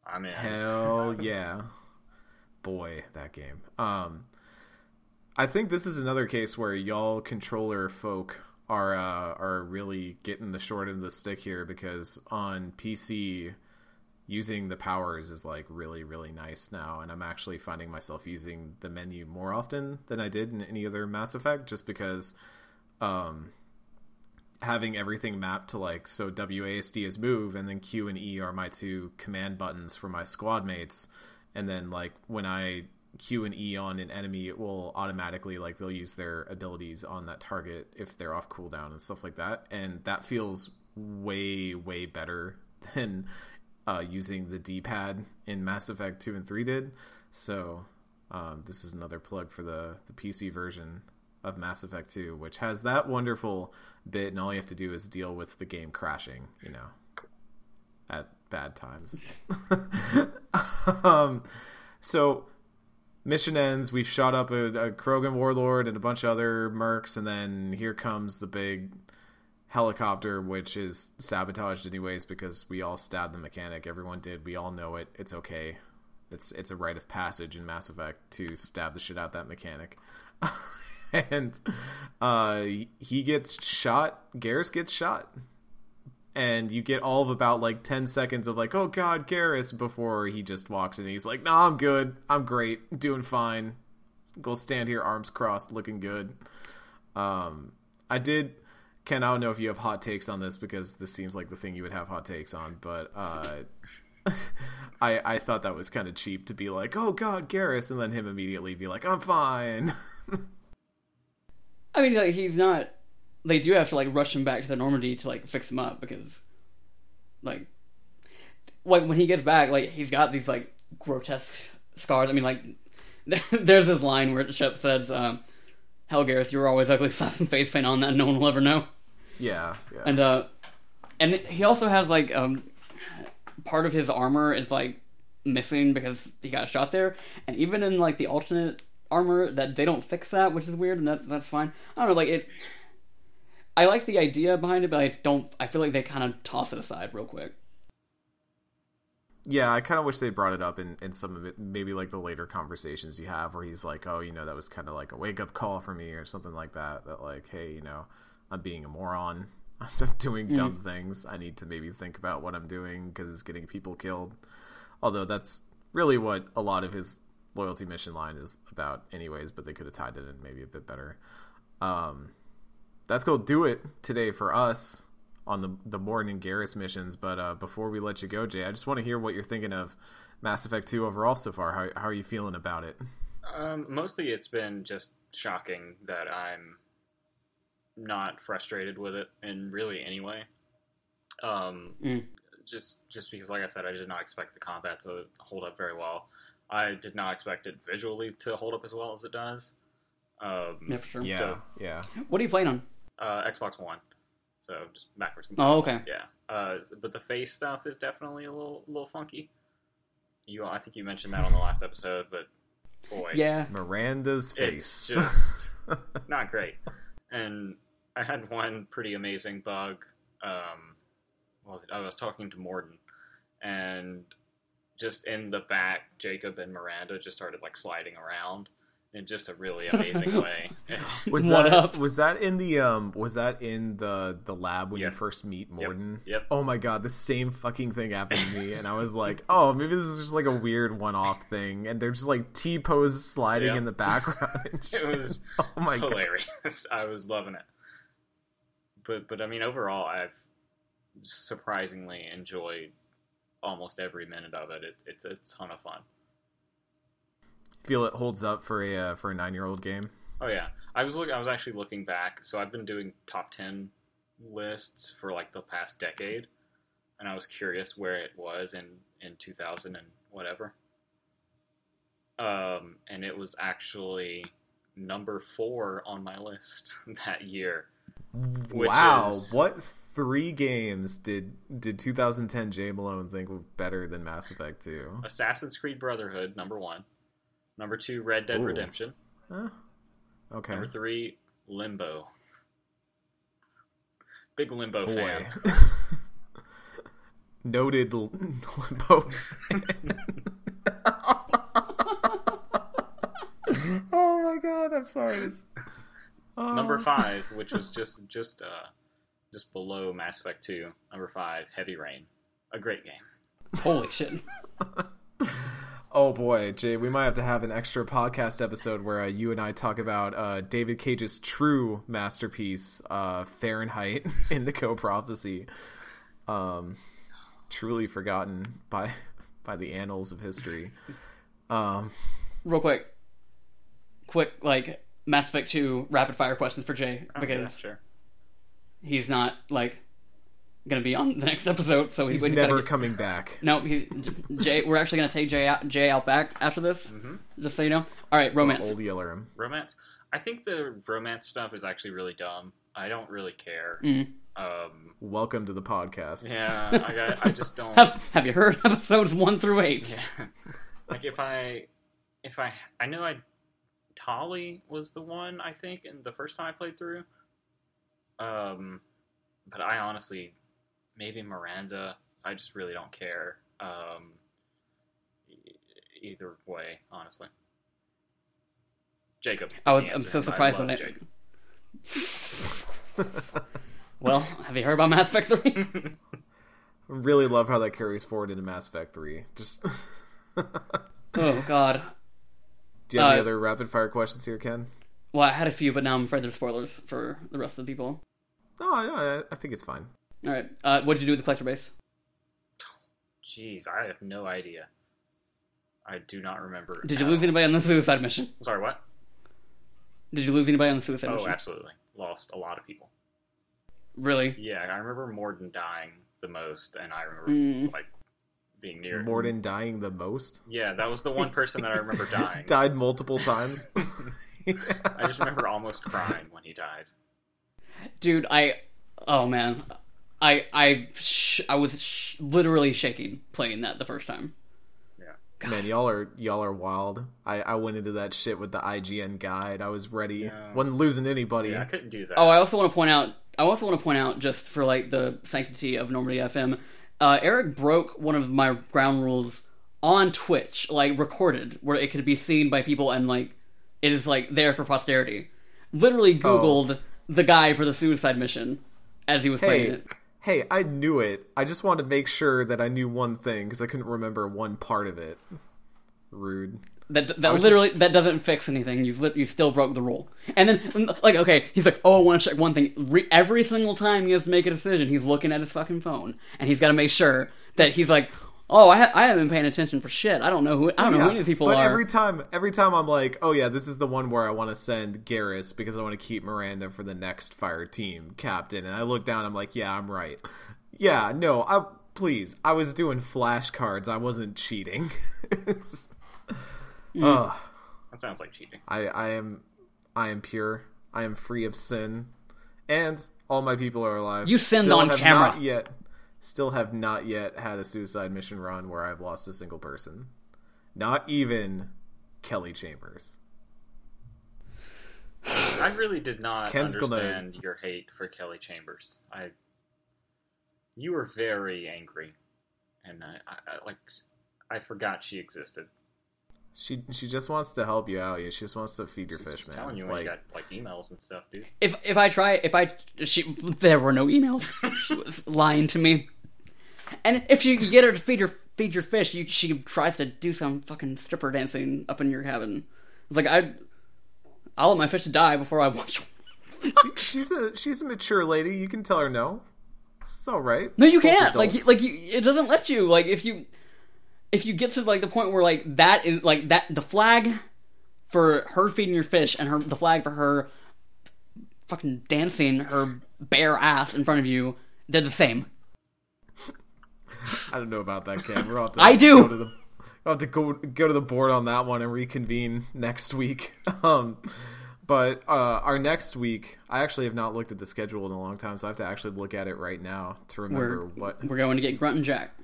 I'm in. Hell [LAUGHS] yeah. Boy, that game. Um I think this is another case where y'all controller folk are uh are really getting the short end of the stick here because on PC using the powers is like really really nice now and I'm actually finding myself using the menu more often than I did in any other Mass Effect just because um having everything mapped to like so WASD is move and then Q and E are my two command buttons for my squad mates and then like when I Q and E on an enemy it will automatically like they'll use their abilities on that target if they're off cooldown and stuff like that and that feels way way better [LAUGHS] than uh, using the D-pad in Mass Effect 2 and 3 did so um, this is another plug for the, the PC version of Mass Effect 2, which has that wonderful bit, and all you have to do is deal with the game crashing, you know, at bad times. [LAUGHS] um, so, mission ends. We've shot up a, a Krogan warlord and a bunch of other mercs, and then here comes the big helicopter, which is sabotaged anyways because we all stabbed the mechanic. Everyone did. We all know it. It's okay. It's it's a rite of passage in Mass Effect to stab the shit out that mechanic. [LAUGHS] and uh, he gets shot. Garrus gets shot, and you get all of about like ten seconds of like, "Oh God, Garrus!" before he just walks in. and He's like, "No, I'm good. I'm great. Doing fine. Go stand here, arms crossed, looking good." Um, I did. Ken, I don't know if you have hot takes on this because this seems like the thing you would have hot takes on, but uh, [LAUGHS] I I thought that was kind of cheap to be like, "Oh God, Garrus," and then him immediately be like, "I'm fine." [LAUGHS] I mean, like he's not. They do have to like rush him back to the Normandy to like fix him up because, like, like when he gets back, like he's got these like grotesque scars. I mean, like [LAUGHS] there's this line where Shep says, um, "Hell, Garrus, you were always ugly. [LAUGHS] Slap some face paint on that. No one will ever know." yeah, yeah. And uh, and he also has like um, part of his armor is like missing because he got shot there, and even in like the alternate armor that they don't fix that, which is weird, and that that's fine. I don't know, like it. I like the idea behind it, but I don't. I feel like they kind of toss it aside real quick. Yeah, I kind of wish they brought it up in, in some of it, maybe like the later conversations you have where he's like, oh, you know, that was kind of like a wake up call for me or something like that. That, like, hey, you know, I'm being a moron. [LAUGHS] I'm doing dumb things. I need to maybe think about what I'm doing because it's getting people killed. Although that's really what a lot of his loyalty mission line is about, anyways, but they could have tied it in maybe a bit better. Um, that's going to do it today for us on the the Mordin and Garrus missions. But uh, before we let you go, Jay, I just want to hear what you're thinking of Mass Effect 2 overall so far. How, how are you feeling about it? Um, mostly, it's been just shocking that I'm not frustrated with it, in really any way. Um, Mm. just just because, like I said, I did not expect the combat to hold up very well. I did not expect it visually to hold up as well as it does. Um, Yeah, for sure. Yeah, yeah. What are you playing on? Uh, Xbox One, so just backwards. Oh, okay. Yeah, uh, but the face stuff is definitely a little little funky. You, I think you mentioned that on the last episode, but boy, Yeah. Miranda's face, it's face. just [LAUGHS] not great. And I had one pretty amazing bug. Um, what was? I was talking to Mordin, and just in the back, Jacob and Miranda just started like sliding around in just a really amazing [LAUGHS] way. [LAUGHS] was [LAUGHS] What that up? was that in the um was that in the the lab when Yes. you first meet Mordin? Yep. Oh my god, the same fucking thing happened to me, and I was like, oh, maybe this is just like a weird one-off thing, and they're just like T pose sliding Yeah. in the background. and It was oh my god. hilarious. I was loving it. But but I mean overall I've surprisingly enjoyed almost every minute of it. it it's a ton of fun. Feel it holds up for a uh, for a nine-year-old game. Oh yeah. I was look I was actually looking back. So I've been doing top 10 lists for like the past decade and I was curious where it was in in 2000 and whatever. Um and it was actually number 4 on my list [LAUGHS] that year. Wow, is- what three games did did 2010 Jay Malone think were better than Mass Effect 2? Assassin's Creed Brotherhood, number one. Number two, Red Dead Ooh. Redemption. Huh? Okay. Number three, Limbo. Big Limbo Boy. fan. [LAUGHS] Noted l- [LAUGHS] limbo. [LAUGHS] oh my god, I'm sorry. It's- Oh. Number five, which was just just uh just below Mass Effect Two. Number five, Heavy Rain. A great game. Holy shit. Oh boy, Jay, we might have to have an extra podcast episode where uh, you and I talk about uh, David Cage's true masterpiece, uh, Fahrenheit [LAUGHS] Indigo Prophecy. Um, truly forgotten by by the annals of history. Um, Real quick. Quick, like, Mass Effect 2 rapid fire questions for Jay Oh, because yeah, sure. he's not, like, gonna be on the next episode, so he's we gotta never get- coming back. No, he, Jay. We're actually gonna take Jay out, Jay out back after this. Mm-hmm. Just so you know. All right, romance. Old Yellerim. Romance. I think the romance stuff is actually really dumb. I don't really care. Mm. Um, Welcome to the podcast. yeah, I, got, I just [LAUGHS] don't. Have, have you heard episodes one through eight? Yeah. like if I if I I know I Tali was the one I think and the first time I played through. Um but I honestly maybe Miranda, I just really don't care. Um e- either way, honestly. Jacob. is I was, I'm answer, so surprised love when it. Jacob. [LAUGHS] Well, have you heard about Mass Effect Three? [LAUGHS] really love how that carries forward into Mass Effect 3. Just [LAUGHS] oh God. Do you have any Uh, other rapid fire questions here, Ken? Well, I had a few, but now I'm afraid there's spoilers for the rest of the people. No, no, I- I think it's fine. All right. Uh, what did you do with the collector base? Jeez, I have no idea. I do not remember. Did you lose all. anybody on the suicide mission? Sorry, what? Did you lose anybody on the suicide Oh, mission? Oh, absolutely. Lost a lot of people. Really? Yeah, I remember Mordin dying the most, and I remember Mm. like being near Mordin dying the most? Yeah, that was the one person that I remember [LAUGHS] dying. Died multiple times. [LAUGHS] [LAUGHS] I just remember almost crying when he died. Dude, I. Oh man, I I sh- I was sh- literally shaking playing that the first time. Yeah. Man, y'all are y'all are wild. I, I went into that shit with the IGN guide. I was ready. Yeah. wasn't losing anybody. Yeah, I couldn't do that. Oh, I also want to point out. I also want to point out, just for like the sanctity of Normandy FM, uh, Eric broke one of my ground rules on Twitch, like recorded, where it could be seen by people and like it is like there for posterity. Literally Googled the guy for the suicide mission as he was playing it. Hey, I knew it. I just wanted to make sure that I knew one thing because I couldn't remember one part of it. Rude. That that literally that doesn't fix anything. You've lit, you still broke the rule. And then mm, like okay, he's like, oh, I want to check one thing. Re- every single time he has to make a decision, he's looking at his fucking phone, and he's got to make sure that he's like, oh, I ha- I haven't been paying attention for shit. I don't know who I don't know who any of these people but are. every time, every time I'm like, oh yeah, this is the one where I want to send Garrus because I want to keep Miranda for the next fire team captain. And I look down, I'm like, yeah, I'm right. Yeah, no, I please, I was doing flashcards. I wasn't cheating. [LAUGHS] Mm. Ugh. that sounds like cheating. I, I am, I am pure. I am free of sin, and all my people are alive. You sinned Still on have camera. Not yet, still have not yet had a suicide mission run where I've lost a single person. Not even Kelly Chambers. I really did not Ken's gonna- understand your hate for Kelly Chambers. I, you were very angry, and I, I, I like, I forgot she existed. She she just wants to help you out. Yeah, she just wants to feed your fish, Just man. telling you when like, you got like emails and stuff, dude. if if I try, if I she there were no emails. [LAUGHS] she was lying to me. And if you, you get her to feed your feed your fish, you, she tries to do some fucking stripper dancing up in your cabin. It's like I, I'll let my fish die before I watch. [LAUGHS] she's a she's a mature lady. You can tell her no. It's all right. No, you Both can't. Like, like you, it doesn't let you. Like, if you, if you get to like the point where like that is like that the flag for her feeding your fish and her the flag for her fucking dancing her bare ass in front of you, they're the same. I don't know about that, Cam. Have [LAUGHS] to I do. Go to the, we'll have to go go to the board on that one and reconvene next week. [LAUGHS] Um, but uh, our next week, I actually have not looked at the schedule in a long time, so I have to actually look at it right now to remember We're what we're going to get Grunt and Jack.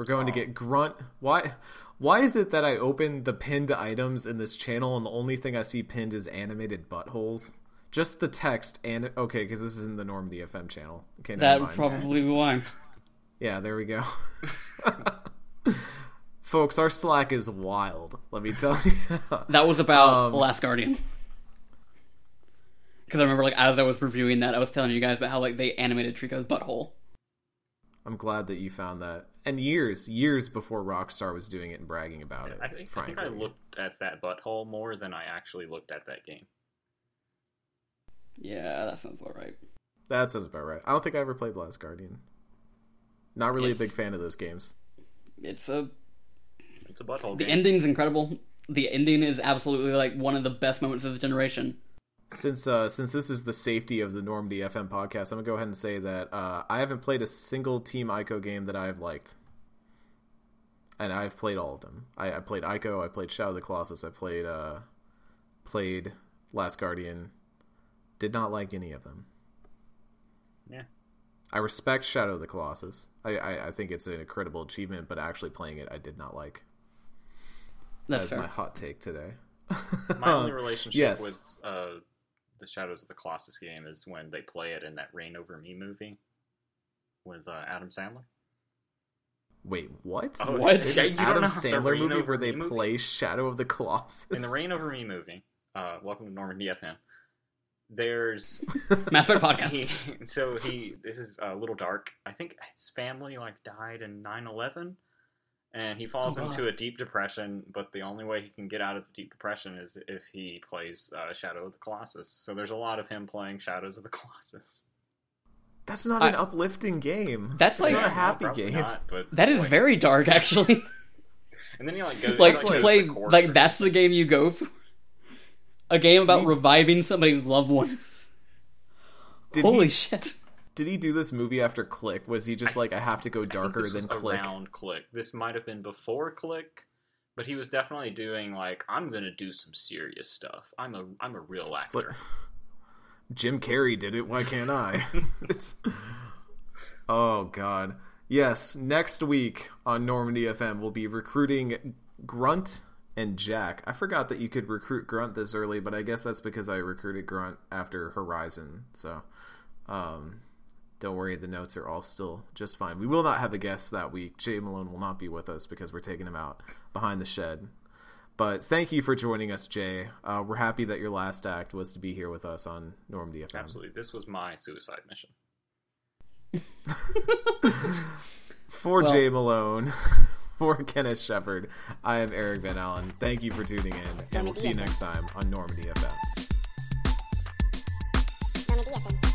We're going to get. Grunt. Why? Why is it that I open the pinned items in this channel and the only thing I see pinned is animated buttholes? Just the text and okay, because this isn't the Normandy FM channel. Okay, That mind. probably why. Yeah, there we go. [LAUGHS] [LAUGHS] Folks, our Slack is wild. Let me tell you. [LAUGHS] That was about Um, Last Guardian. Because I remember, like, as I was reviewing that, I was telling you guys about how like they animated Trico's butthole. I'm glad that you found that. And years, years before Rockstar was doing it and bragging about it. I think, I think I looked at that butthole more than I actually looked at that game. Yeah, that sounds about right. That sounds about right. I don't think I ever played Last Guardian. Not really It's- a big fan of those games. It's a It's a butthole the game. ending's incredible. The ending is absolutely like one of the best moments of the generation. Since uh, since this is the safety of the Norm FM podcast, I'm gonna go ahead and say that uh, I haven't played a single Team Ico game that I've liked, and I've played all of them. I, I played Ico, I played Shadow of the Colossus, I played uh, played Last Guardian. Did not like any of them. Yeah. I respect Shadow of the Colossus. I, I, I think it's an incredible achievement, but actually playing it, I did not like. That's fair. my hot take today. My only [LAUGHS] relationship yes. with uh, the Shadows of the Colossus game is when they play it in that Reign Over Me movie with uh, Adam Sandler. Wait, what? Oh, What? yeah, you don't Adam know Sandler movie Over where they Me movie? play Shadow of the Colossus? in the Reign Over Me movie. Uh, welcome to Normandy FM. There's [LAUGHS] Mass Effect podcast. he, so he this is a little dark. I think his family like died in 9/11 and he falls Oh, into a deep depression, but the only way he can get out of the deep depression is if he plays uh, Shadow of the Colossus. So there's a lot of him playing Shadows of the Colossus. That's not I- an uplifting game. That's It's like- not a happy probably game. not, That is like- very dark, actually. [LAUGHS] And then you like goes like to goes play, like that's the game you go for. A game about reviving somebody's loved ones. Did Holy he, shit! Did he do this movie after Click? Was he just like, I have to go darker this than Click? Around Click. This might have been before Click, but he was definitely doing like I'm gonna do some serious stuff. I'm a I'm a real It's like, actor. [LAUGHS] Jim Carrey did it. Why can't I? [LAUGHS] it's. Oh God. Yes. Next week on Normandy FM, we'll be recruiting Grunt and Jack. I forgot that you could recruit Grunt this early, but I guess that's because I recruited Grunt after Horizon. So, um, don't worry, the notes are all still just fine. We will not have a guest that week. Jay Malone will not be with us because we're taking him out behind the shed. But thank you for joining us, Jay. Uh, we're happy that your last act was to be here with us on Normandy FM. Absolutely, this was my suicide mission. [LAUGHS] For Well- Jay Malone, [LAUGHS] for Kenneth Shepard, I am Eric Van Allen. Thank you for tuning in, and we'll see you next time on Normandy FM. Normandy FM.